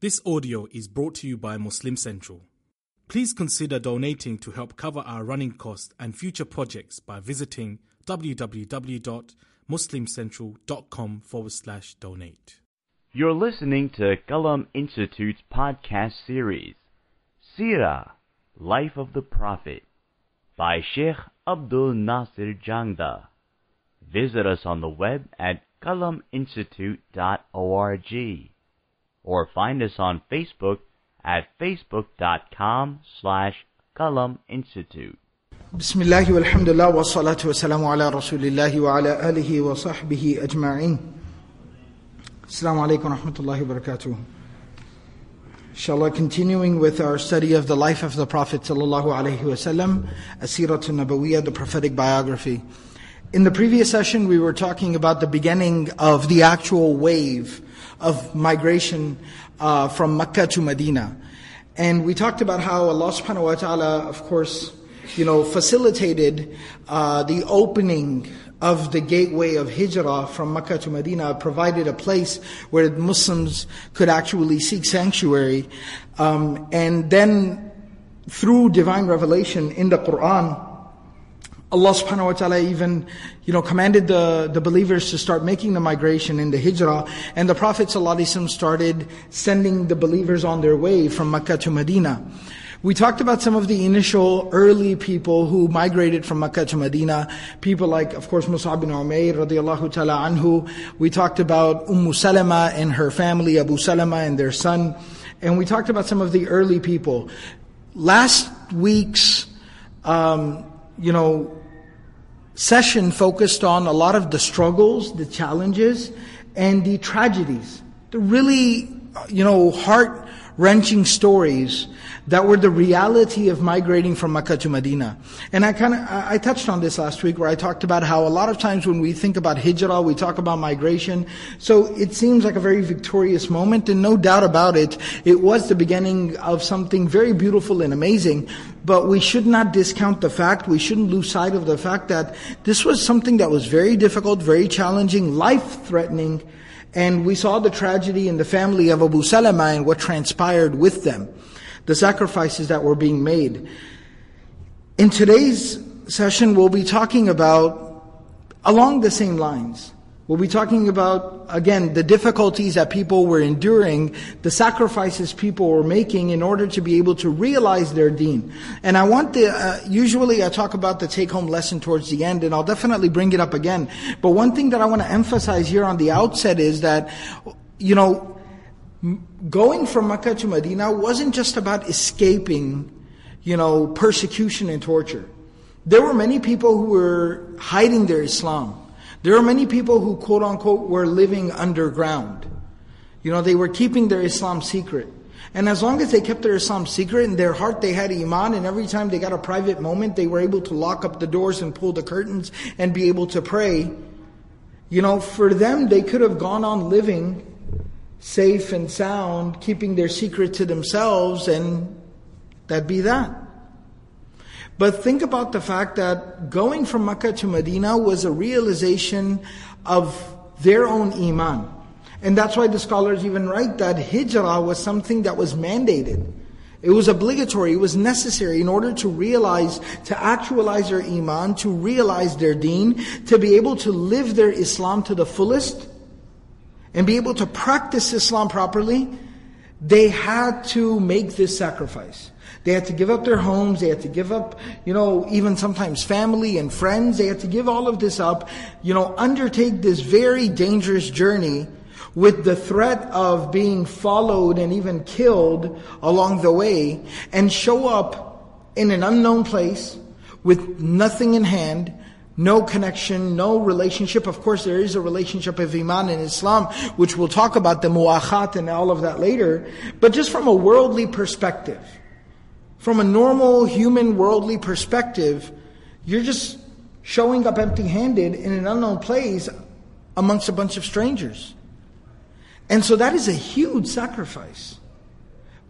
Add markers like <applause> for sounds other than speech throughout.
This audio is brought to you by Muslim Central. Please consider donating to help cover our running costs and future projects by visiting www.muslimcentral.com forward slash donate. You're listening to Qalam Institute's podcast series, Sirah, Life of the Prophet, by Sheikh Abdul Nasir Jangda. Visit us on the web at qalaminstitute.org or find us on Facebook at facebook.com slash Qalam Institute. Bismillah walhamdulillah wa salatu wa salamu ala rasulillahi wa ala alihi wa ajma'in. Assalamu alaikum rahmatullahi barakatuh. Inshallah, continuing with our study of the life of the Prophet sallallahu alaihi wasallam, Asiratun Nabawiyyah, the prophetic biography. In the previous session, we were talking about the beginning of the actual wave of migration uh, from Mecca to Medina. And we talked about how Allah subhanahu wa ta'ala, of course, you know, facilitated uh, the opening of the gateway of hijrah from Mecca to Medina, provided a place where Muslims could actually seek sanctuary. Um, and then through divine revelation in the Quran, Allah subhanahu wa ta'ala even, you know, commanded the, the believers to start making the migration in the hijrah. And the Prophet ﷺ started sending the believers on their way from Mecca to Medina. We talked about some of the initial early people who migrated from Mecca to Medina. People like, of course, Mus'ab bin Umair radiallahu ta'ala anhu. We talked about Umm Salama and her family, Abu Salama and their son. And we talked about some of the early people. Last week's, um, you know, session focused on a lot of the struggles, the challenges, and the tragedies. The really, you know, heart wrenching stories that were the reality of migrating from Mecca to Medina. And I kind of, I touched on this last week where I talked about how a lot of times when we think about hijrah, we talk about migration. So it seems like a very victorious moment and no doubt about it, it was the beginning of something very beautiful and amazing. But we should not discount the fact, we shouldn't lose sight of the fact that this was something that was very difficult, very challenging, life threatening, and we saw the tragedy in the family of Abu Salama and what transpired with them, the sacrifices that were being made. In today's session, we'll be talking about along the same lines. We'll be talking about, again, the difficulties that people were enduring, the sacrifices people were making in order to be able to realize their deen. And I want the, uh, usually I talk about the take home lesson towards the end, and I'll definitely bring it up again. But one thing that I want to emphasize here on the outset is that, you know, going from Mecca to Medina wasn't just about escaping, you know, persecution and torture. There were many people who were hiding their Islam. There are many people who, quote unquote, were living underground. You know, they were keeping their Islam secret. And as long as they kept their Islam secret, in their heart they had Iman, and every time they got a private moment, they were able to lock up the doors and pull the curtains and be able to pray. You know, for them, they could have gone on living safe and sound, keeping their secret to themselves, and that'd be that. But think about the fact that going from Mecca to Medina was a realization of their own iman. And that's why the scholars even write that hijrah was something that was mandated. It was obligatory, it was necessary in order to realize, to actualize their iman, to realize their deen, to be able to live their Islam to the fullest, and be able to practice Islam properly, they had to make this sacrifice. They had to give up their homes. They had to give up, you know, even sometimes family and friends. They had to give all of this up, you know, undertake this very dangerous journey with the threat of being followed and even killed along the way and show up in an unknown place with nothing in hand, no connection, no relationship. Of course, there is a relationship of Iman in Islam, which we'll talk about the mu'akhat and all of that later. But just from a worldly perspective, from a normal human worldly perspective, you're just showing up empty handed in an unknown place amongst a bunch of strangers. And so that is a huge sacrifice.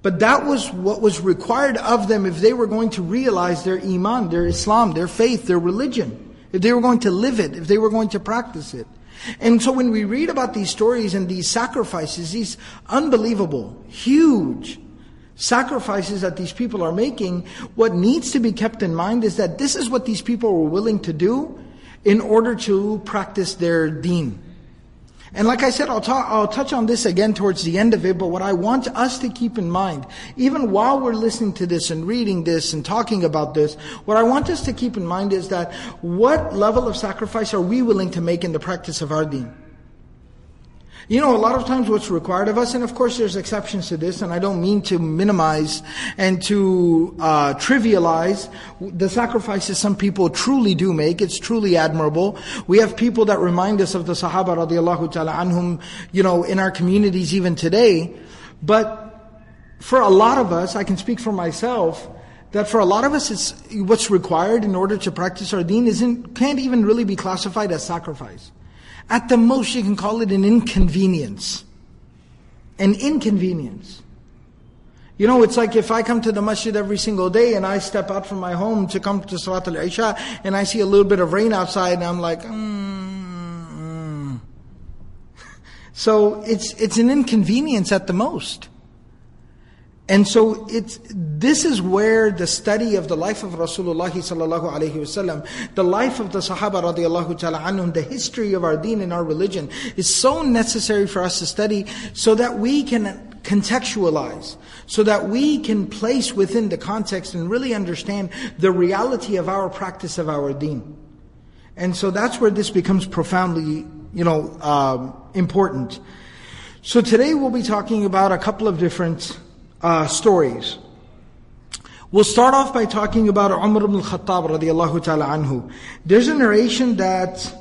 But that was what was required of them if they were going to realize their Iman, their Islam, their faith, their religion. If they were going to live it, if they were going to practice it. And so when we read about these stories and these sacrifices, these unbelievable, huge sacrifices that these people are making, what needs to be kept in mind is that this is what these people were willing to do in order to practice their deen. And like I said, I'll, talk, I'll touch on this again towards the end of it, but what I want us to keep in mind, even while we're listening to this and reading this and talking about this, what I want us to keep in mind is that what level of sacrifice are we willing to make in the practice of our deen? You know, a lot of times what's required of us, and of course there's exceptions to this, and I don't mean to minimize and to uh, trivialize the sacrifices some people truly do make. It's truly admirable. We have people that remind us of the Sahaba radiallahu ta'ala anhum, you know, in our communities even today. But for a lot of us, I can speak for myself, that for a lot of us, it's what's required in order to practice our deen isn't, can't even really be classified as sacrifice. At the most, you can call it an inconvenience. An inconvenience. You know, it's like if I come to the masjid every single day and I step out from my home to come to Salat al Isha and I see a little bit of rain outside and I'm like, mm, <laughs> So it's, it's an inconvenience at the most. And so it's, this is where the study of the life of Rasulullah sallallahu alaihi wasallam, the life of the Sahaba radiallahu ta'ala anhum, the history of our deen and our religion is so necessary for us to study so that we can contextualize, so that we can place within the context and really understand the reality of our practice of our deen. And so that's where this becomes profoundly, you know, um, important. So today we'll be talking about a couple of different uh, stories. We'll start off by talking about Umar ibn al-Khattab radiallahu ta'ala anhu. There's a narration that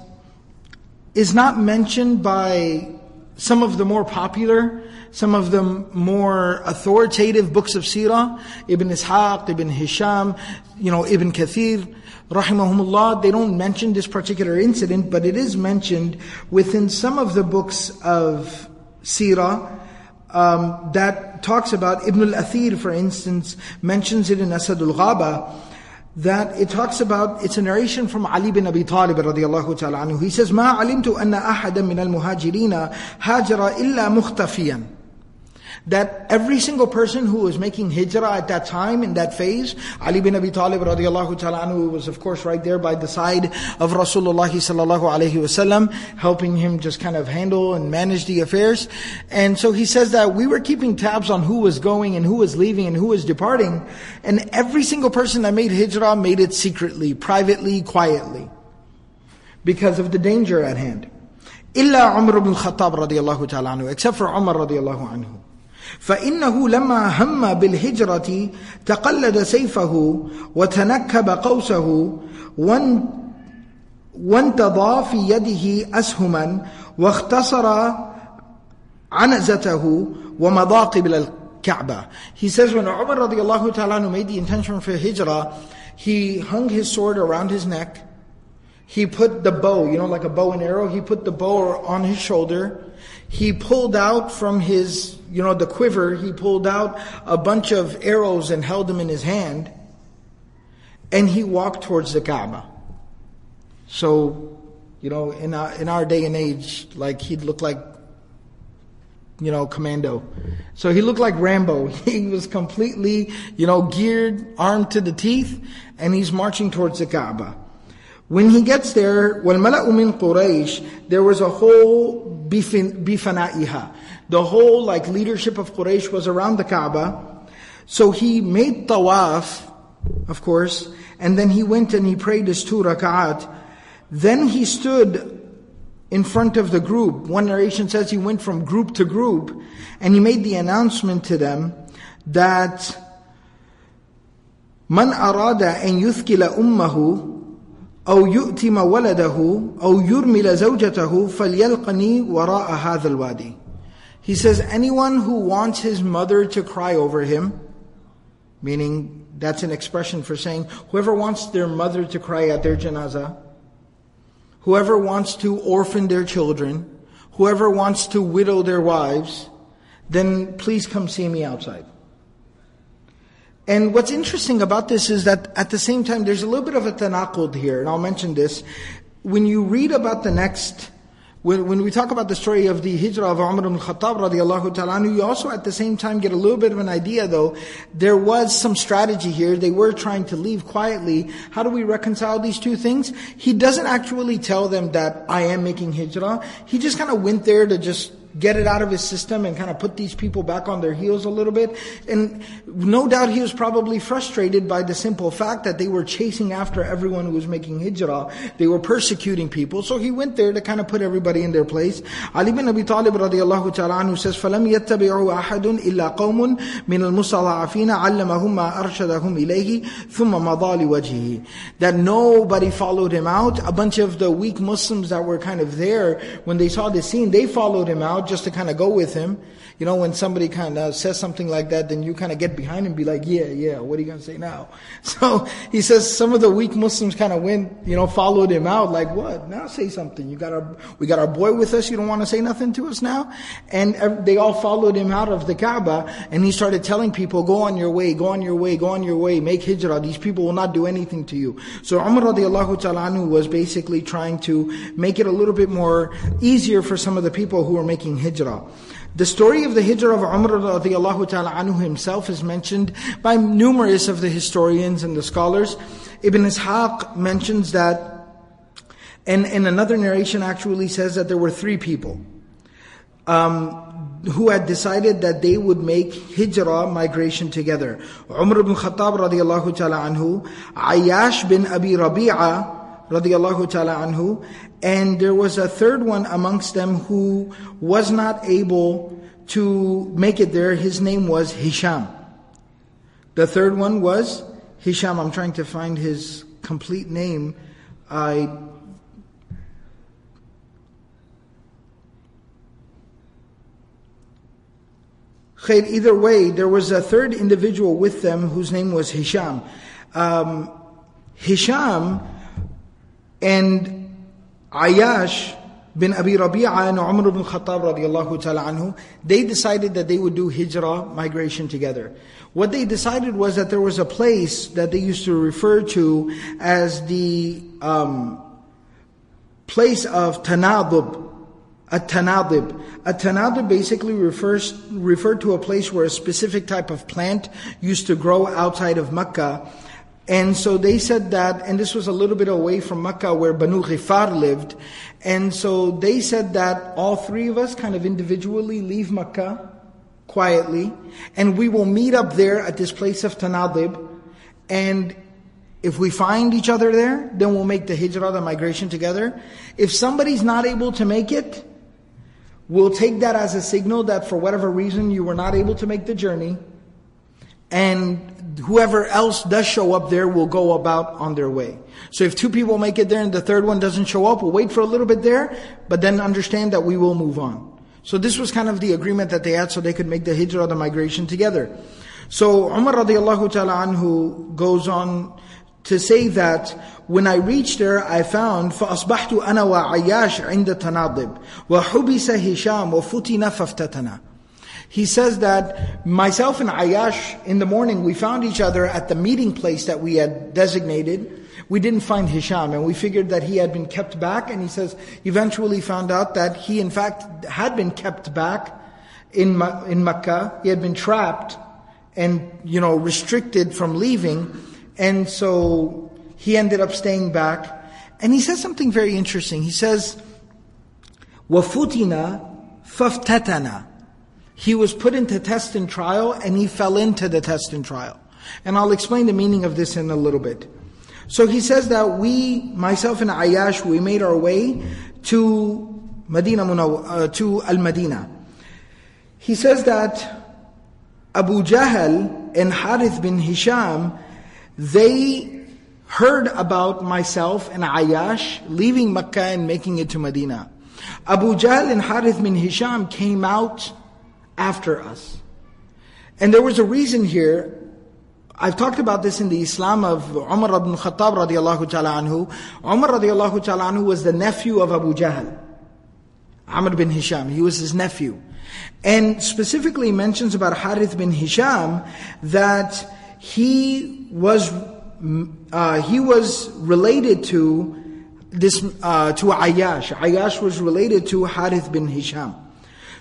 is not mentioned by some of the more popular, some of the more authoritative books of Sirah, Ibn Ishaq, Ibn Hisham, you know, Ibn Kathir, rahimahumullah, they don't mention this particular incident, but it is mentioned within some of the books of Sirah, um, that talks about Ibn al-Athir, for instance, mentions it in Asad al-Ghaba, that it talks about, it's a narration from Ali bin Abi Talib radiallahu ta'ala anhu. He says, ما علمت أن أحدا من المهاجرين هاجر إلا مختفيا that every single person who was making hijrah at that time, in that phase, Ali bin Abi Talib radiallahu ta'ala anhu was of course right there by the side of Rasulullah sallallahu alayhi wasallam, helping him just kind of handle and manage the affairs. And so he says that we were keeping tabs on who was going and who was leaving and who was departing, and every single person that made hijrah made it secretly, privately, quietly, because of the danger at hand. Illa Umar ibn Khattab radiallahu ta'ala anhu, except for Umar radiallahu anhu. عنه فإنه لما هم بالهجرة تقلد سيفه وتنكب قوسه وانتضى في يده أسهما واختصر عنزته ومضى قبل الكعبة. He says when Umar radiallahu ta'ala made the intention for hijrah, he hung his sword around his neck. He put the bow, you know, like a bow and arrow, he put the bow on his shoulder. He pulled out from his you know, the quiver, he pulled out a bunch of arrows and held them in his hand, and he walked towards the Kaaba. So, you know, in our, in our day and age, like he'd look like, you know, commando. So he looked like Rambo. <laughs> He was completely, you know, geared, armed to the teeth, and he's marching towards the Kaaba. When he gets there, وَالْمَلَأُ مِنْ قُرَيْشٍ There was a whole بِفَنَائِهَا the whole like leadership of Quraysh was around the Kaaba. So he made tawaf, of course, and then he went and he prayed his two rak'at. Then he stood in front of the group. One narration says he went from group to group and he made the announcement to them that من أراد أن يثقل أمه أو يؤتم ولده أو يرمل زوجته فليلقني وراء هذا الوادي he says, anyone who wants his mother to cry over him, meaning that's an expression for saying whoever wants their mother to cry at their janazah, whoever wants to orphan their children, whoever wants to widow their wives, then please come see me outside. And what's interesting about this is that at the same time, there's a little bit of a tanaqud here, and I'll mention this. When you read about the next when, when we talk about the story of the hijrah of Umar ibn Khattab radiallahu ta'ala, you also at the same time get a little bit of an idea though, there was some strategy here. They were trying to leave quietly. How do we reconcile these two things? He doesn't actually tell them that I am making hijrah. He just kind of went there to just get it out of his system and kind of put these people back on their heels a little bit. And no doubt he was probably frustrated by the simple fact that they were chasing after everyone who was making hijrah. They were persecuting people. So he went there to kind of put everybody in their place. Ali bin Abi Talib radiallahu ta'ala anhu says, فَلَمْ يَتَّبِعُوا أَحَدٌ إِلَّا قَوْمٌ مِنَ الْمُصَطَعَفِينَ عَلَّمَهُمْ مَا أَرْشَدَهُمْ إِلَيْهِ ثُمَّ مَضَى لِوَجْهِهِ That nobody followed him out. A bunch of the weak Muslims that were kind of there, when they saw this scene, they followed him out just to kind of go with him. You know, when somebody kind of says something like that, then you kind of get behind and be like, yeah, yeah, what are you going to say now? <laughs> So he says some of the weak Muslims kind of went, you know, followed him out like, what? Now say something. You got our, we got our boy with us. You don't want to say nothing to us now? And they all followed him out of the Kaaba and he started telling people, go on your way, go on your way, go on your way, make hijrah. These people will not do anything to you. So Umar radiallahu ta'ala was basically trying to make it a little bit more easier for some of the people who were making hijrah. The story of the hijrah of Umar radiallahu ta'ala anhu himself is mentioned by numerous of the historians and the scholars. Ibn Ishaq mentions that, and, and another narration actually says that there were three people. Um, who had decided that they would make hijrah migration together. Umar ibn Khattab radiallahu ta'ala anhu, Ayyash bin Abi Rabi'a radiallahu ta'ala anhu, and there was a third one amongst them who was not able to make it there. His name was Hisham. The third one was Hisham. I'm trying to find his complete name. I Either way, there was a third individual with them whose name was Hisham. Um, Hisham and Ayash bin Abi Rabi'a and Umar ibn Khattab radiallahu ta'ala anhu, they decided that they would do hijrah migration together. What they decided was that there was a place that they used to refer to as the um, place of tanadub, a tanadib. A tanadib basically refers referred to a place where a specific type of plant used to grow outside of Mecca and so they said that, and this was a little bit away from Mecca where Banu Ghifar lived. And so they said that all three of us kind of individually leave Mecca quietly, and we will meet up there at this place of Tanadib. And if we find each other there, then we'll make the hijrah, the migration together. If somebody's not able to make it, we'll take that as a signal that for whatever reason you were not able to make the journey. And whoever else does show up there will go about on their way. So if two people make it there and the third one doesn't show up, we'll wait for a little bit there, but then understand that we will move on. So this was kind of the agreement that they had so they could make the hijrah, the migration together. So Umar radiallahu ta'ala anhu goes on to say that when I reached there, I found فَأَصْبَحْتُ أَنَا وَعَيَّاشْ عِنْدَ تَنَاضِبْ وَحُبِسَ هِشَامْ وَفُتِنَ فَافْتَتَنَا he says that myself and Ayash in the morning, we found each other at the meeting place that we had designated. We didn't find Hisham and we figured that he had been kept back and he says eventually found out that he in fact had been kept back in, in Mecca. He had been trapped and, you know, restricted from leaving. And so he ended up staying back. And he says something very interesting. He says, وَفُتِنَا فَافْتَتَنَا he was put into test and trial and he fell into the test and trial. And I'll explain the meaning of this in a little bit. So he says that we, myself and Ayash, we made our way to Medina uh, to Al Medina. He says that Abu Jahl and Harith bin Hisham, they heard about myself and Ayash leaving Mecca and making it to Medina. Abu Jahl and Harith bin Hisham came out after us. And there was a reason here. I've talked about this in the Islam of Umar ibn Khattab radiallahu ta'ala anhu. Umar radiallahu ta'ala anhu was the nephew of Abu Jahl. Amr bin Hisham, he was his nephew. And specifically mentions about Harith bin Hisham that he was uh, he was related to this uh, to Ayyash. Ayyash was related to Harith bin Hisham.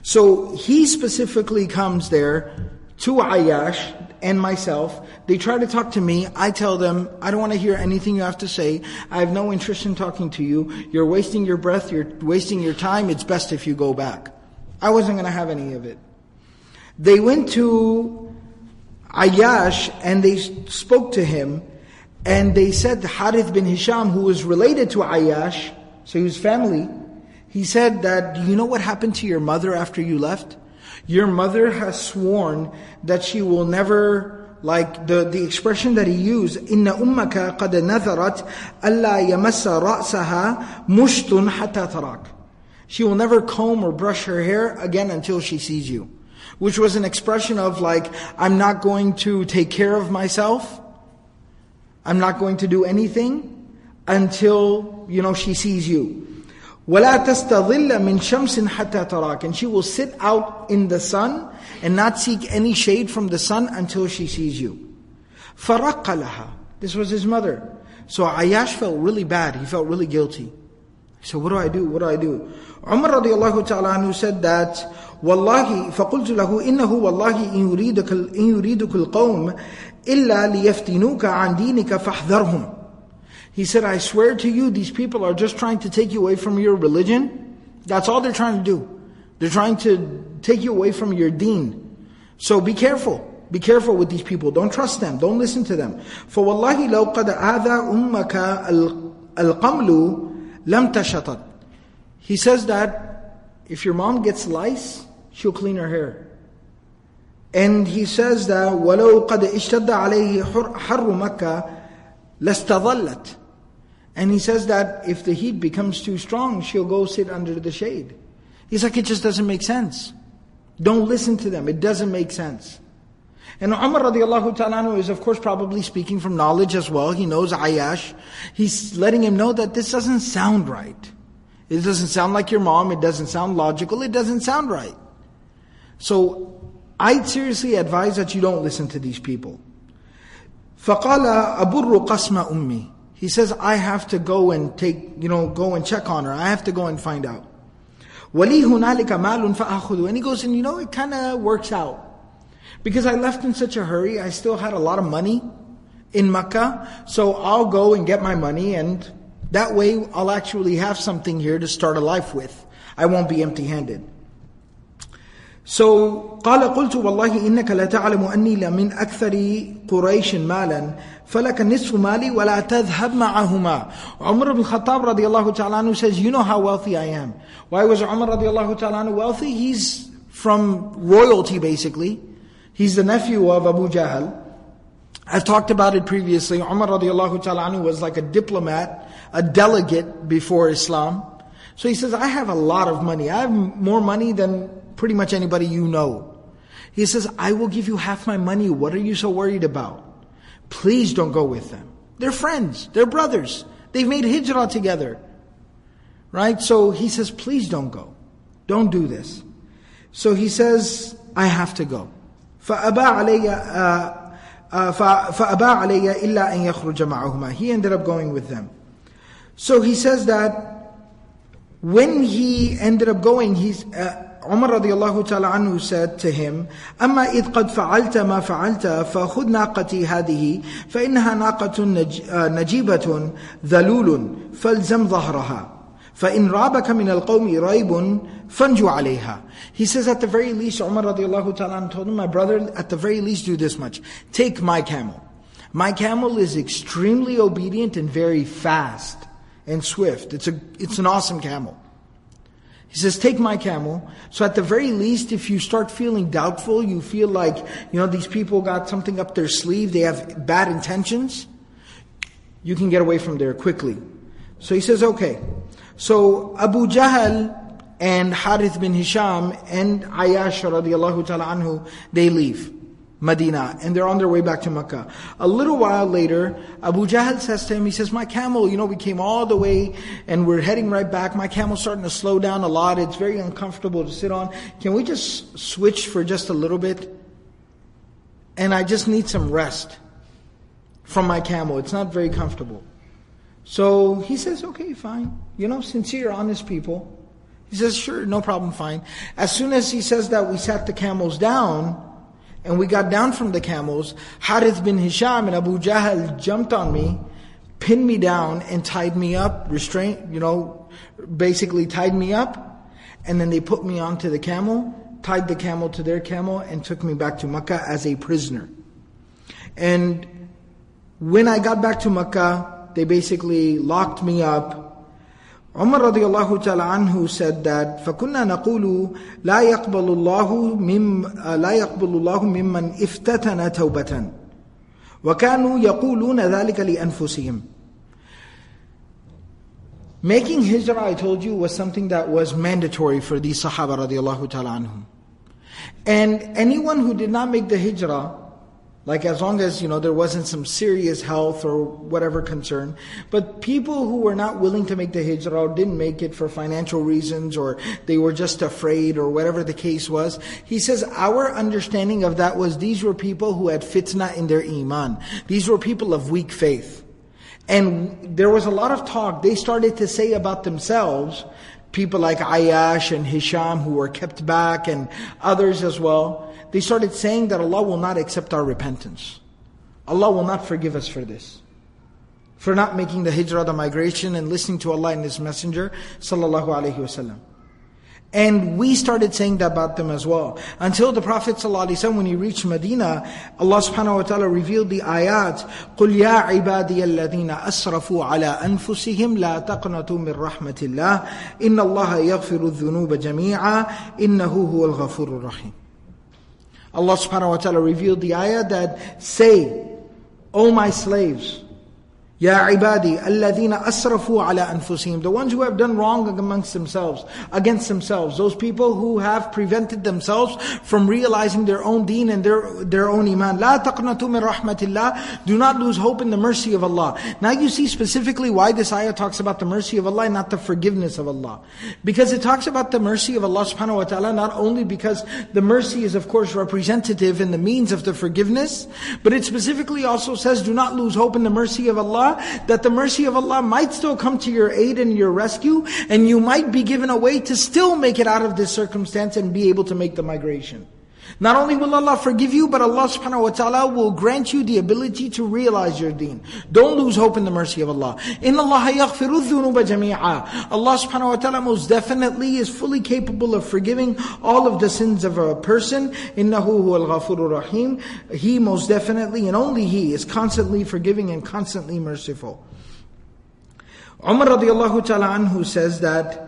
So he specifically comes there to Ayash and myself. They try to talk to me. I tell them, I don't want to hear anything you have to say. I have no interest in talking to you. You're wasting your breath. You're wasting your time. It's best if you go back. I wasn't going to have any of it. They went to Ayash and they spoke to him and they said Harith bin Hisham, who was related to Ayash, so he was family, he said that, do you know what happened to your mother after you left? Your mother has sworn that she will never, like the, the expression that he used, إِنَّ أُمَّكَ قَدْ نَذَرَتْ أَلَّا يَمَسَّ رَأْسَهَا مُشْتٌ حَتَّى تَرَاكَ She will never comb or brush her hair again until she sees you. Which was an expression of like, I'm not going to take care of myself. I'm not going to do anything until, you know, she sees you. وَلَا تَسْتَظِلَّ مِنْ شَمْسٍ حَتَّى تَرَاكَ And she will sit out in the sun and not seek any shade from the sun until she sees you. فَرَقَّ لَهَا This was his mother. So Ayyash felt really bad. He felt really guilty. So what do I do? What do I do? Umar radiallahu ta'ala anhu said that, والله فقلت له إنه والله إن يريدك, إن يريدك القوم إلا ليفتنوك عن دينك فاحذرهم he said, I swear to you, these people are just trying to take you away from your religion. That's all they're trying to do. They're trying to take you away from your deen. So be careful. Be careful with these people. Don't trust them. Don't listen to them. For wallahi لو قد آذى أمك القمل لم تشطت. He says that if your mom gets lice, she'll clean her hair. And he says that ولو قد اشتد عليه حر مكة لاستظلت. And he says that if the heat becomes too strong, she'll go sit under the shade. He's like, it just doesn't make sense. Don't listen to them. It doesn't make sense. And Umar radiallahu ta'ala is of course probably speaking from knowledge as well. He knows Ayyash. He's letting him know that this doesn't sound right. It doesn't sound like your mom. It doesn't sound logical. It doesn't sound right. So, I'd seriously advise that you don't listen to these people. فَقَالَ أَبُرُّ قَسْمَ أُمِّي he says, I have to go and take, you know, go and check on her. I have to go and find out. وَلِي هُنَالِكَ مَالٌ فَأَخُذُ And he goes, and you know, it kind of works out. Because I left in such a hurry, I still had a lot of money in Makkah, so I'll go and get my money and that way I'll actually have something here to start a life with. I won't be empty-handed. So قال قلت والله إنك لتعلم أني لمن أكثر قريش مالا فلك نصف مالي ولا تذهب معهما Umar ibn Khattab radiallahu ta'ala says, you know how wealthy I am. Why was Umar radiallahu ta'ala wealthy? He's from royalty basically. He's the nephew of Abu Jahl. I've talked about it previously. Umar radiallahu ta'ala was like a diplomat, a delegate before Islam. So he says, I have a lot of money. I have more money than pretty much anybody you know. He says, I will give you half my money. What are you so worried about? Please don't go with them. They're friends. They're brothers. They've made hijrah together. Right? So he says, please don't go. Don't do this. So he says, I have to go. فأبى علي فأبى علي إلا أن يخرج معهما. He ended up going with them. So he says that when he ended up going, he's, uh, Umar radiallahu ta'ala anhu said to him, أما إذ قد فعلت ما فعلت فخذ ناقتي هذه فإنها ناقة نجيبة ذلول فالزم ظهرها فإن رابك من القوم ريب فانجو عليها. He says at the very least, Umar radiallahu ta'ala told him, my brother, at the very least do this much. Take my camel. My camel is extremely obedient and very fast and swift. It's a, it's an awesome camel. He says, take my camel. So at the very least, if you start feeling doubtful, you feel like, you know, these people got something up their sleeve, they have bad intentions, you can get away from there quickly. So he says, okay. So Abu Jahl and Harith bin Hisham and Ayyash radiallahu ta'ala anhu, they leave. Medina, and they're on their way back to Mecca. A little while later, Abu Jahl says to him, he says, my camel, you know, we came all the way and we're heading right back. My camel's starting to slow down a lot. It's very uncomfortable to sit on. Can we just switch for just a little bit? And I just need some rest from my camel. It's not very comfortable. So he says, okay, fine. You know, sincere, honest people. He says, sure, no problem, fine. As soon as he says that, we sat the camels down, and we got down from the camels. Harith bin Hisham and Abu Jahl jumped on me, pinned me down, and tied me up, restrained, you know, basically tied me up, and then they put me onto the camel, tied the camel to their camel, and took me back to Mecca as a prisoner. And when I got back to Mecca, they basically locked me up Umar radiallahu ta'ala anhu said that فَكُنَّا نَقُولُ لَا يَقْبَلُ اللَّهُ مِمْ لَا يَقْبَلُ اللَّهُ مِمَّنْ افتتن توبة وكانوا يقولون ذلك لأنفسهم Making hijrah, I told you, was something that was mandatory for these Sahaba radiallahu ta'ala anhum. And anyone who did not make the hijrah, like as long as, you know, there wasn't some serious health or whatever concern. But people who were not willing to make the hijrah or didn't make it for financial reasons or they were just afraid or whatever the case was. He says our understanding of that was these were people who had fitna in their iman. These were people of weak faith. And there was a lot of talk they started to say about themselves, people like Ayash and Hisham who were kept back and others as well they started saying that Allah will not accept our repentance. Allah will not forgive us for this. For not making the hijrah, the migration, and listening to Allah and His Messenger, sallallahu alaihi wasallam. And we started saying that about them as well. Until the Prophet ﷺ, when he reached Medina, Allah subhanahu wa ta'ala revealed the ayat, قُلْ يَا عِبَادِيَ الَّذِينَ أَسْرَفُوا عَلَىٰ أَنفُسِهِمْ لَا تَقْنَطُوا مِنْ رَحْمَةِ اللَّهِ إِنَّ اللَّهَ يَغْفِرُ الذُّنُوبَ جَمِيعًا إِنَّهُ هُوَ الْغَفُورُ الرَّحِيمُ Allah subhanahu wa ta'ala revealed the ayah that say, O my slaves, Ya ibadi, alladhina asrafu ala anfusihim. The ones who have done wrong amongst themselves, against themselves. Those people who have prevented themselves from realizing their own deen and their, their own iman. La taqnatu min rahmatillah. Do not lose hope in the mercy of Allah. Now you see specifically why this ayah talks about the mercy of Allah and not the forgiveness of Allah. Because it talks about the mercy of Allah subhanahu wa ta'ala not only because the mercy is of course representative in the means of the forgiveness, but it specifically also says do not lose hope in the mercy of Allah that the mercy of Allah might still come to your aid and your rescue, and you might be given a way to still make it out of this circumstance and be able to make the migration. Not only will Allah forgive you, but Allah subhanahu wa ta'ala will grant you the ability to realize your deen. Don't lose hope in the mercy of Allah. Inna Allah yaghfiru dhunuba jami'a. Allah subhanahu wa ta'ala most definitely is fully capable of forgiving all of the sins of a person. Innahu huwal ghafurur rahim. He most definitely and only He is constantly forgiving and constantly merciful. Umar radiallahu ta'ala anhu says that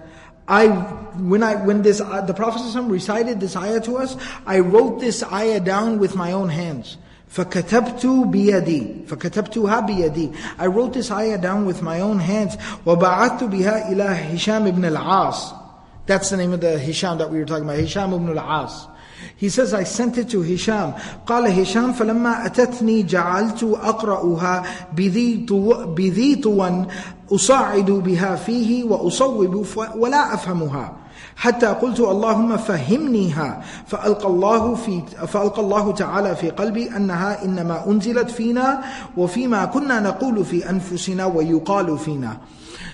I when I when this uh, the Prophet recited this ayah to us, I wrote this ayah down with my own hands. فكتبت بيدي فكتبتها بيدي I wrote this ayah down with my own hands وبعثت بها إلى هشام ibn al-As That's the name of the Hisham that we were talking about, Hisham ibn al-As. He says, I sent it to Hisham. قال هشام فلما أتتني جعلت أقرأها بذي, بذي طوى أصعد بها فيه وأصوب ولا أفهمها. حتى قلت اللهم فهمنيها. فألقى الله في فألقى الله تعالى في قلبي أنها إنما أنزلت فينا وفيما كنا نقول في أنفسنا ويقال فينا.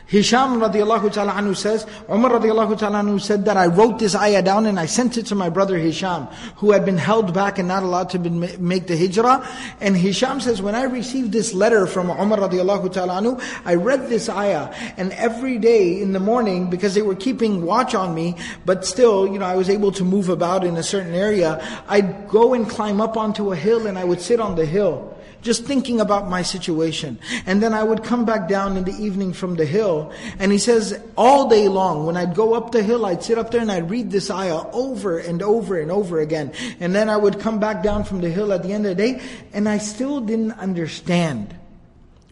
Hisham radiallahu ta'ala anhu says, Umar radiallahu ta'ala anhu said that I wrote this ayah down and I sent it to my brother Hisham, who had been held back and not allowed to make the hijrah. And Hisham says, when I received this letter from Umar radiallahu ta'ala anhu, I read this ayah. And every day in the morning, because they were keeping watch on me, but still, you know, I was able to move about in a certain area, I'd go and climb up onto a hill and I would sit on the hill just thinking about my situation. And then I would come back down in the evening from the hill, and he says, all day long, when I'd go up the hill, I'd sit up there and I'd read this ayah over and over and over again. And then I would come back down from the hill at the end of the day, and I still didn't understand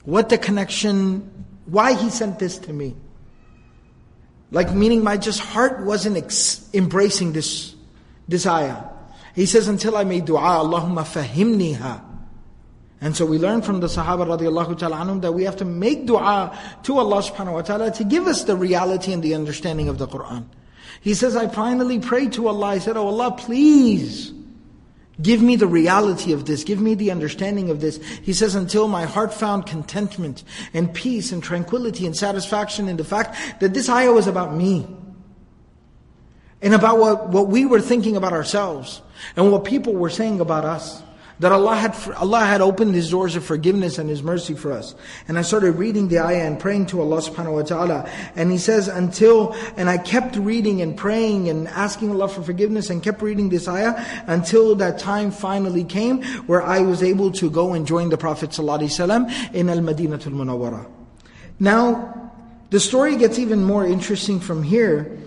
what the connection, why he sent this to me. Like meaning my just heart wasn't ex- embracing this, this ayah. He says, until I made dua, Allahumma fahimniha. And so we learn from the Sahaba radiallahu ta'ala anhum that we have to make dua to Allah subhanahu wa ta'ala to give us the reality and the understanding of the Quran. He says, I finally prayed to Allah. I said, Oh Allah, please Give me the reality of this. Give me the understanding of this. He says, until my heart found contentment and peace and tranquility and satisfaction in the fact that this ayah was about me. And about what, what we were thinking about ourselves. And what people were saying about us. That Allah had, Allah had opened His doors of forgiveness and His mercy for us. And I started reading the ayah and praying to Allah subhanahu wa ta'ala. And He says, until, and I kept reading and praying and asking Allah for forgiveness and kept reading this ayah until that time finally came where I was able to go and join the Prophet ﷺ in Al-Madinatul Munawwara. Now, the story gets even more interesting from here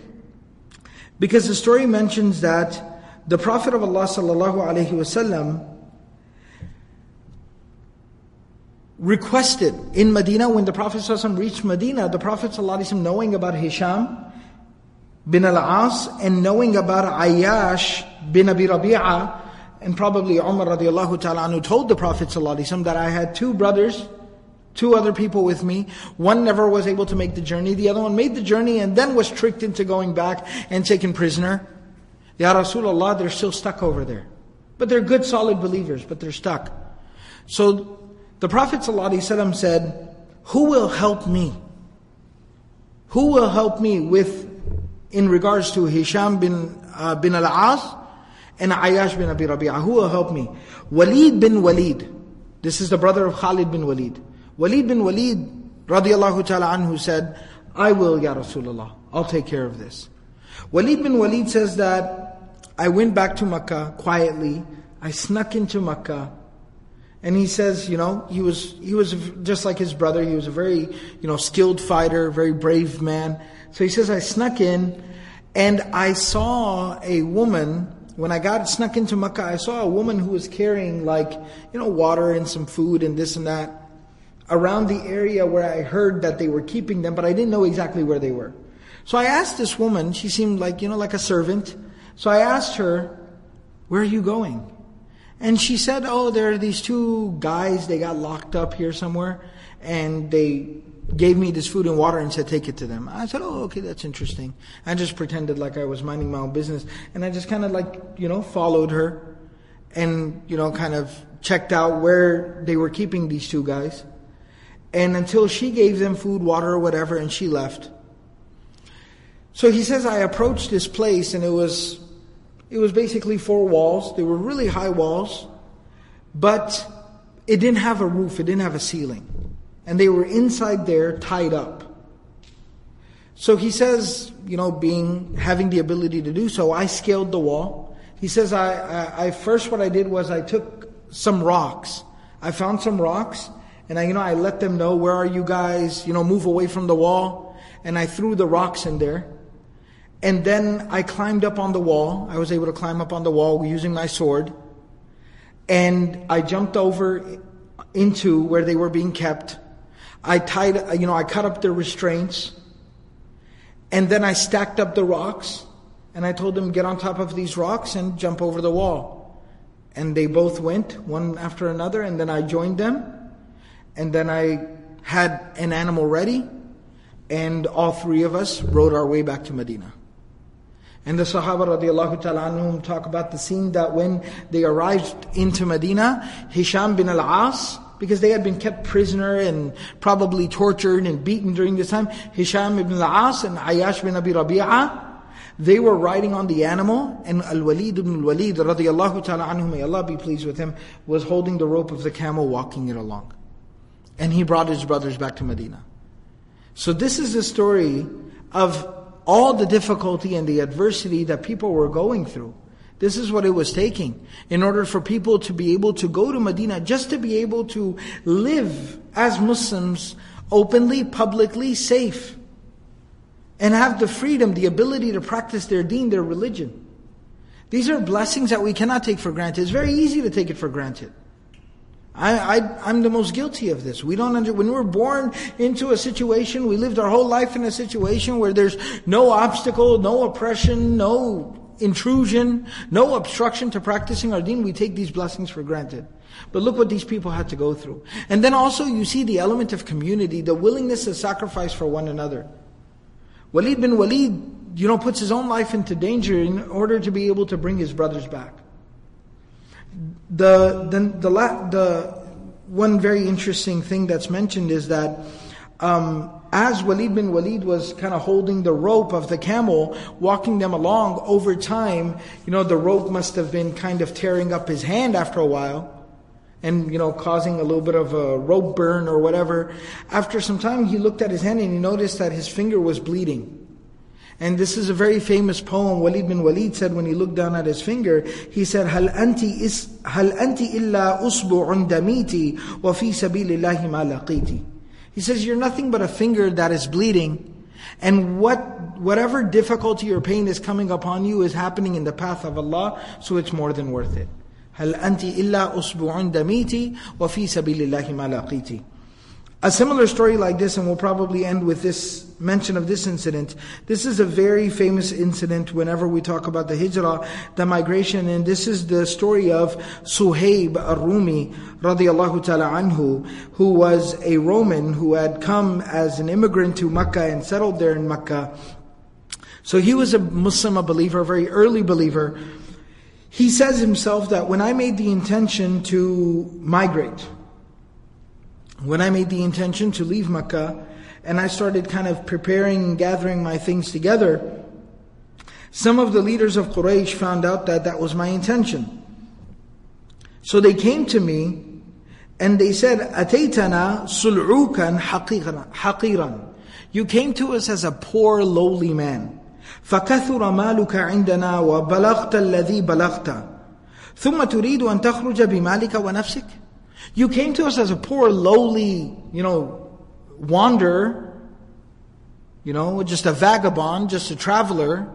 because the story mentions that the Prophet of Allah sallallahu alaihi wasallam requested in Medina when the Prophet ﷺ reached Medina, the Prophet ﷺ knowing about Hisham bin al-As and knowing about Ayyash bin Abi Rabi'a and probably Umar radiallahu ta'ala anhu told the Prophet ﷺ that I had two brothers, two other people with me. One never was able to make the journey. The other one made the journey and then was tricked into going back and taken prisoner. Ya Rasulullah, they're still stuck over there. But they're good solid believers, but they're stuck. So the Prophet ﷺ said, Who will help me? Who will help me with, in regards to Hisham bin, uh, bin al-As and Ayyash bin Abi Rabi'ah? Who will help me? Walid bin Walid. This is the brother of Khalid bin Walid. Walid bin Walid, radiallahu ta'ala anhu said, I will, Ya Rasulullah. I'll take care of this. Walid bin Walid says that I went back to Makkah quietly. I snuck into Makkah. And he says, you know, he was he was just like his brother. He was a very, you know, skilled fighter, very brave man. So he says, I snuck in, and I saw a woman. When I got snuck into Makkah, I saw a woman who was carrying like, you know, water and some food and this and that around the area where I heard that they were keeping them, but I didn't know exactly where they were. So I asked this woman. She seemed like, you know, like a servant. So I asked her, "Where are you going?" And she said, Oh, there are these two guys, they got locked up here somewhere, and they gave me this food and water and said, Take it to them. I said, Oh, okay, that's interesting. I just pretended like I was minding my own business, and I just kind of like, you know, followed her and, you know, kind of checked out where they were keeping these two guys. And until she gave them food, water, or whatever, and she left. So he says, I approached this place, and it was it was basically four walls. They were really high walls, but it didn't have a roof, it didn't have a ceiling. And they were inside there tied up. So he says, you know, being having the ability to do so, I scaled the wall. He says, I, I, I first what I did was I took some rocks. I found some rocks, and I, you know, I let them know where are you guys? You know, move away from the wall, and I threw the rocks in there. And then I climbed up on the wall. I was able to climb up on the wall using my sword. And I jumped over into where they were being kept. I tied, you know, I cut up the restraints. And then I stacked up the rocks. And I told them, get on top of these rocks and jump over the wall. And they both went, one after another. And then I joined them. And then I had an animal ready. And all three of us rode our way back to Medina. And the Sahaba radiallahu ta'ala talk about the scene that when they arrived into Medina, Hisham bin al-As, because they had been kept prisoner and probably tortured and beaten during this time, Hisham ibn al-As and Ayyash bin Abi Rabi'ah, they were riding on the animal, and Al-Walid ibn al-Walid radiallahu ta'ala anhu, may Allah be pleased with him, was holding the rope of the camel, walking it along. And he brought his brothers back to Medina. So this is the story of all the difficulty and the adversity that people were going through. This is what it was taking in order for people to be able to go to Medina, just to be able to live as Muslims openly, publicly, safe, and have the freedom, the ability to practice their deen, their religion. These are blessings that we cannot take for granted. It's very easy to take it for granted. I, I, am the most guilty of this. We don't under, when we're born into a situation, we lived our whole life in a situation where there's no obstacle, no oppression, no intrusion, no obstruction to practicing our deen, we take these blessings for granted. But look what these people had to go through. And then also you see the element of community, the willingness to sacrifice for one another. Walid bin Walid, you know, puts his own life into danger in order to be able to bring his brothers back. The, the, the, la- the one very interesting thing that's mentioned is that um, as Walid bin Walid was kind of holding the rope of the camel, walking them along over time, you know, the rope must have been kind of tearing up his hand after a while and, you know, causing a little bit of a rope burn or whatever. After some time, he looked at his hand and he noticed that his finger was bleeding. And this is a very famous poem Walid bin Walid said when he looked down at his finger. He said, هل أنت, إس هل أنت إلا أصبع دميتي وفي سبيل الله ما لقيتي He says, you're nothing but a finger that is bleeding. And what, whatever difficulty or pain is coming upon you is happening in the path of Allah, so it's more than worth it. هل أنت إلا أصبع دميتي وفي سبيل الله ما لقيتي a similar story like this, and we'll probably end with this mention of this incident. This is a very famous incident whenever we talk about the hijrah, the migration, and this is the story of Suhaib al-Rumi, radiallahu ta'ala anhu, who was a Roman who had come as an immigrant to Mecca and settled there in Mecca. So he was a Muslim, a believer, a very early believer. He says himself that when I made the intention to migrate, when I made the intention to leave Mecca and I started kind of preparing and gathering my things together, some of the leaders of Quraysh found out that that was my intention. So they came to me and they said, أتيتنا سلعوكا حقيرا You came to us as a poor, lowly man. فكثر مالك عندنا وبلغت الذي بلغت ثم تريد أن تخرج بمالك ونفسك you came to us as a poor, lowly, you know, wanderer, you know, just a vagabond, just a traveler.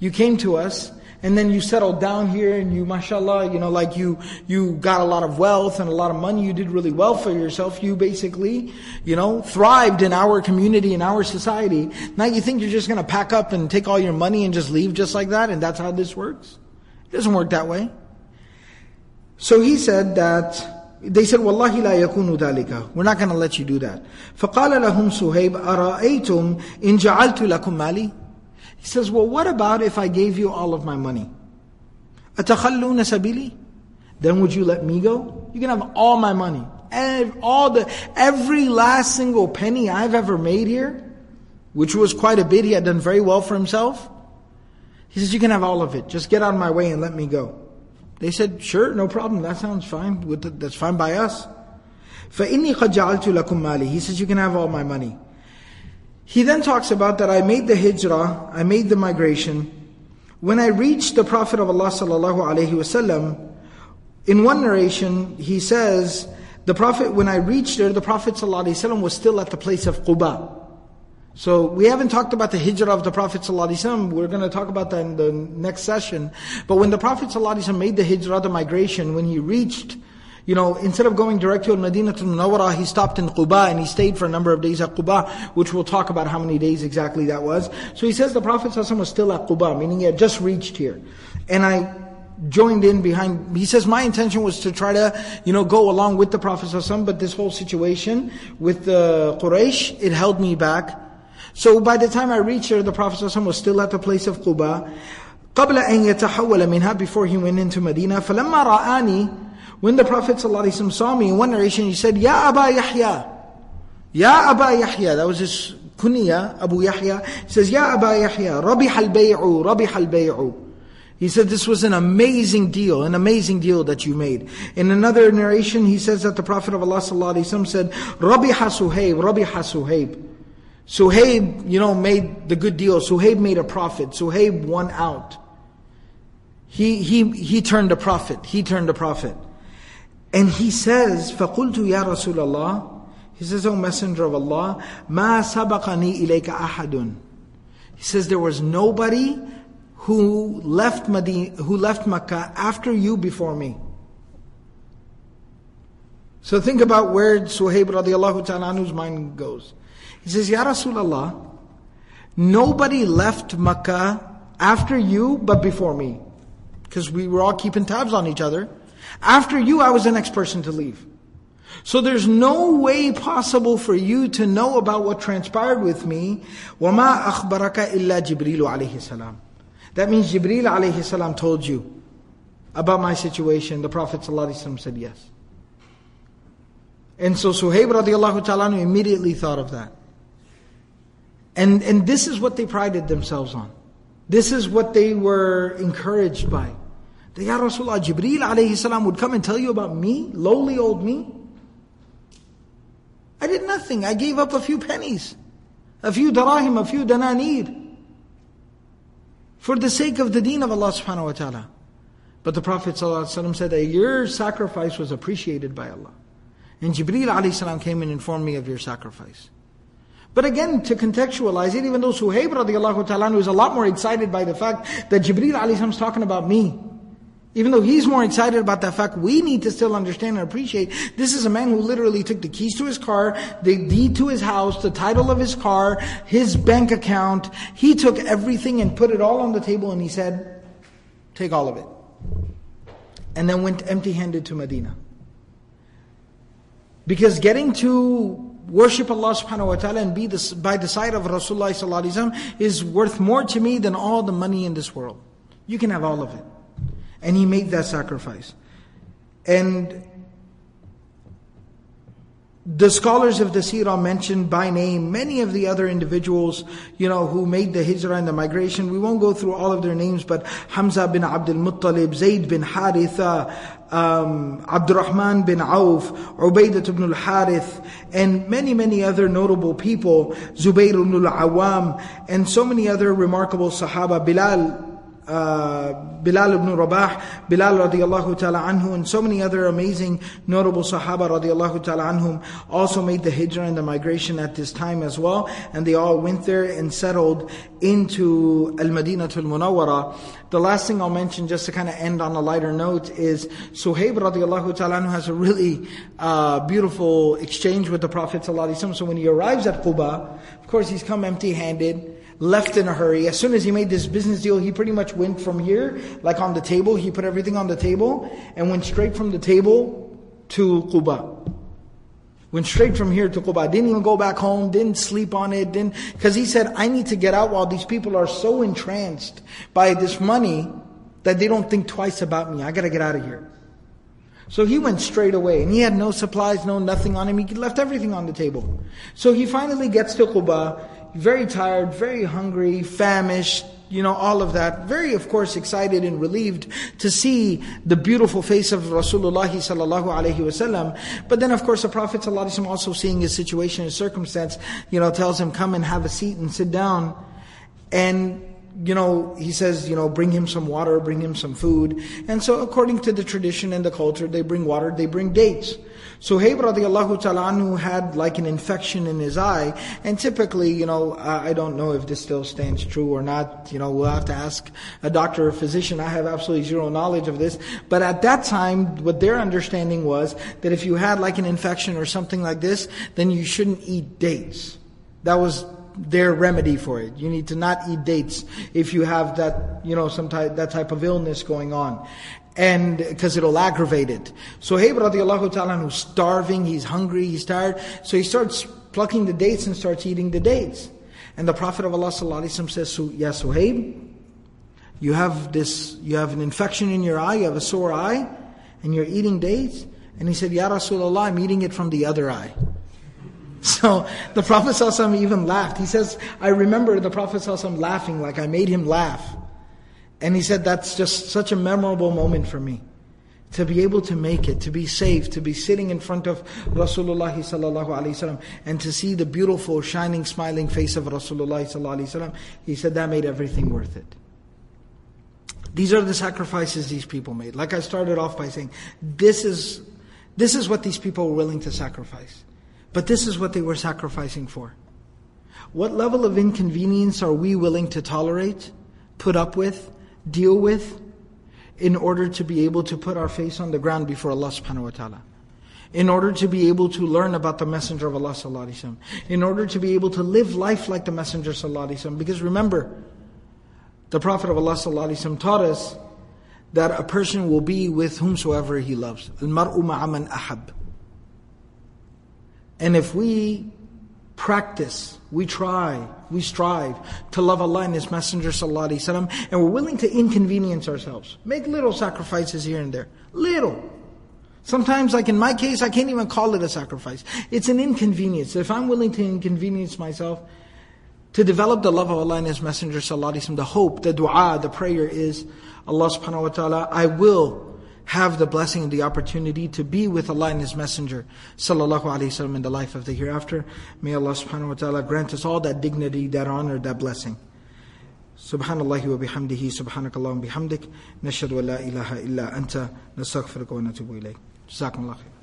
You came to us, and then you settled down here, and you, mashallah, you know, like you, you got a lot of wealth and a lot of money. You did really well for yourself. You basically, you know, thrived in our community, in our society. Now you think you're just to pack up and take all your money and just leave just like that, and that's how this works? It doesn't work that way. So he said that they said, Wallahi la yakunu dhalika. We're not going to let you do that. فَقَالَ لَهُمْ سُهَيْبْ أَرَأَيْتُمْ إِنْ جَعَلْتُ لَكُمْ مَالِي He says, well, what about if I gave you all of my money? أَتَخَلُّونَ سَبِيلِي Then would you let me go? You can have all my money. All the, every last single penny I've ever made here, which was quite a bit, he had done very well for himself. He says, you can have all of it. Just get out of my way and let me go. They said, sure, no problem, that sounds fine, that's fine by us. فَإِنِّي قَدْ جَعَلْتُ لَكُمْ مَالِي He says, you can have all my money. He then talks about that I made the hijrah, I made the migration. When I reached the Prophet of Allah sallallahu alaihi wasallam, in one narration he says, the Prophet, when I reached there, the Prophet sallallahu alaihi wasallam was still at the place of Quba. So we haven't talked about the hijrah of the Prophet ﷺ. We're going to talk about that in the next session. But when the Prophet ﷺ made the hijrah, the migration, when he reached, you know, instead of going direct to Medina to Munawwara, he stopped in Quba and he stayed for a number of days at Quba, which we'll talk about how many days exactly that was. So he says the Prophet ﷺ was still at Quba, meaning he had just reached here. And I joined in behind, he says my intention was to try to, you know, go along with the Prophet ﷺ, but this whole situation with the Quraysh, it held me back. So by the time I reached there, the Prophet ﷺ was still at the place of Quba. قبل أن يتحول منها before he went into Medina. فلما رآني when the Prophet ﷺ saw me, in one narration he said, Ya Aba Yahya. Ya Aba Yahya. That was his kunya, Abu Yahya. He says, Ya Aba Yahya. ربح البيع ربح البيع. He said this was an amazing deal, an amazing deal that you made. In another narration, he says that the Prophet of Allah ﷺ said, ربح سهيب, ربح سهيب. Suhaib, you know, made the good deal. Suhaib made a profit. Suhaib won out. He, he, he turned a profit. He turned a profit. And he says, فَقُلْتُ يَا رَسُولَ اللَّهِ He says, O Messenger of Allah, مَا سَبَقَنِي إِلَيْكَ أَحَدٌ He says, there was nobody who left Medina, who left Makkah after you before me. So think about where Suhaib radiallahu ta'ala's mind goes. He says, Ya Rasulullah, nobody left Makkah after you but before me. Because we were all keeping tabs on each other. After you, I was the next person to leave. So there's no way possible for you to know about what transpired with me. وَمَا أَخْبَرَكَ إِلَّا جِبْرِيلُ عَلَيْهِ السَّلَامُ That means Jibreel alayhi salam told you. about my situation? The Prophet ﷺ said yes. And so Suhaib radiallahu ta'ala immediately thought of that. And, and this is what they prided themselves on. This is what they were encouraged by. The Ya Rasulullah, Jibreel alayhi salam would come and tell you about me, lowly old me. I did nothing. I gave up a few pennies, a few darahim, a few dananir, for the sake of the deen of Allah subhanahu wa ta'ala. But the Prophet ﷺ said that your sacrifice was appreciated by Allah. And Jibreel alayhi salam came and informed me of your sacrifice. But again, to contextualize it, even though Suhaib radiallahu ta'ala is a lot more excited by the fact that Jibreel alayhi is talking about me. Even though he's more excited about that fact, we need to still understand and appreciate this is a man who literally took the keys to his car, the deed to his house, the title of his car, his bank account. He took everything and put it all on the table and he said, take all of it. And then went empty handed to Medina. Because getting to worship Allah subhanahu wa ta'ala and be the, by the side of Rasulullah sallallahu alaihi wasallam is worth more to me than all the money in this world. You can have all of it. And he made that sacrifice. And the scholars of the Sirah mentioned by name many of the other individuals, you know, who made the hijrah and the migration. We won't go through all of their names, but Hamza bin Abdul Muttalib, Zayd bin Haritha, um, Abdurrahman bin Auf, Ubaidah ibn al-Harith, and many, many other notable people, Zubayr ibn al-Awam, and so many other remarkable Sahaba, Bilal uh, Bilal ibn Rabah, Bilal radiallahu ta'ala anhu, and so many other amazing, notable Sahaba radiallahu ta'ala anhum also made the hijrah and the migration at this time as well. And they all went there and settled into Al Madinatul Munawwara. The last thing I'll mention, just to kind of end on a lighter note, is Suhaib radiallahu ta'ala anhu has a really uh, beautiful exchange with the Prophet. So when he arrives at Quba, of course he's come empty handed left in a hurry. As soon as he made this business deal, he pretty much went from here, like on the table. He put everything on the table and went straight from the table to Quba. Went straight from here to Quba. Didn't even go back home. Didn't sleep on it. Didn't because he said, "I need to get out while these people are so entranced by this money that they don't think twice about me. I got to get out of here." So he went straight away, and he had no supplies, no nothing on him. He left everything on the table. So he finally gets to Quba very tired, very hungry, famished, you know, all of that. Very, of course, excited and relieved to see the beautiful face of Rasulullah sallallahu wasallam. But then, of course, the Prophet also seeing his situation, his circumstance, you know, tells him, come and have a seat and sit down. And you know, he says, you know, bring him some water, bring him some food. And so according to the tradition and the culture, they bring water, they bring dates. Suhaib radiallahu ta'ala anhu had like an infection in his eye, and typically, you know, I don't know if this still stands true or not, you know, we'll have to ask a doctor or physician, I have absolutely zero knowledge of this, but at that time, what their understanding was, that if you had like an infection or something like this, then you shouldn't eat dates. That was their remedy for it. You need to not eat dates if you have that, you know, some type, that type of illness going on and because it'll aggravate it. Suhaib radiallahu ta'ala who's starving, he's hungry, he's tired, so he starts plucking the dates and starts eating the dates. And the Prophet of Allah sallallahu says, Ya Suhaib, you have this, you have an infection in your eye, you have a sore eye, and you're eating dates? And he said, Ya Rasulullah, I'm eating it from the other eye. <laughs> So the Prophet ﷺ even laughed. He says, I remember the Prophet ﷺ laughing like I made him laugh. And he said, That's just such a memorable moment for me. To be able to make it, to be safe, to be sitting in front of Rasulullah sallallahu wasallam, and to see the beautiful, shining, smiling face of Rasulullah sallallahu wasallam, he said that made everything worth it. These are the sacrifices these people made. Like I started off by saying, this is this is what these people were willing to sacrifice. But this is what they were sacrificing for. What level of inconvenience are we willing to tolerate, put up with, deal with in order to be able to put our face on the ground before Allah subhanahu wa ta'ala. In order to be able to learn about the Messenger of Allah sallallahu alaihi wasallam. In order to be able to live life like the Messenger sallallahu alaihi wasallam. Because remember, the Prophet of Allah sallallahu alaihi wasallam taught us that a person will be with whomsoever he loves. Al-mar'u ma'aman ahab. And if we practice, we try, we strive to love Allah and His Messenger sallallahu alaihi wasallam, and we're willing to inconvenience ourselves, make little sacrifices here and there, little. Sometimes, like in my case, I can't even call it a sacrifice. It's an inconvenience. If I'm willing to inconvenience myself to develop the love of Allah and His Messenger sallallahu alaihi wasallam, the hope, the dua, the prayer is Allah subhanahu wa taala. I will have the blessing and the opportunity to be with Allah and His Messenger sallallahu alaihi wasallam in the life of the hereafter. May Allah subhanahu wa ta'ala grant us all that dignity, that honor, that blessing. Subhanallah wa bihamdihi, subhanakallah wa bihamdik, Nashadu an la ilaha illa anta, nastaghfiruka wa natubu ilayk. Jazakumullah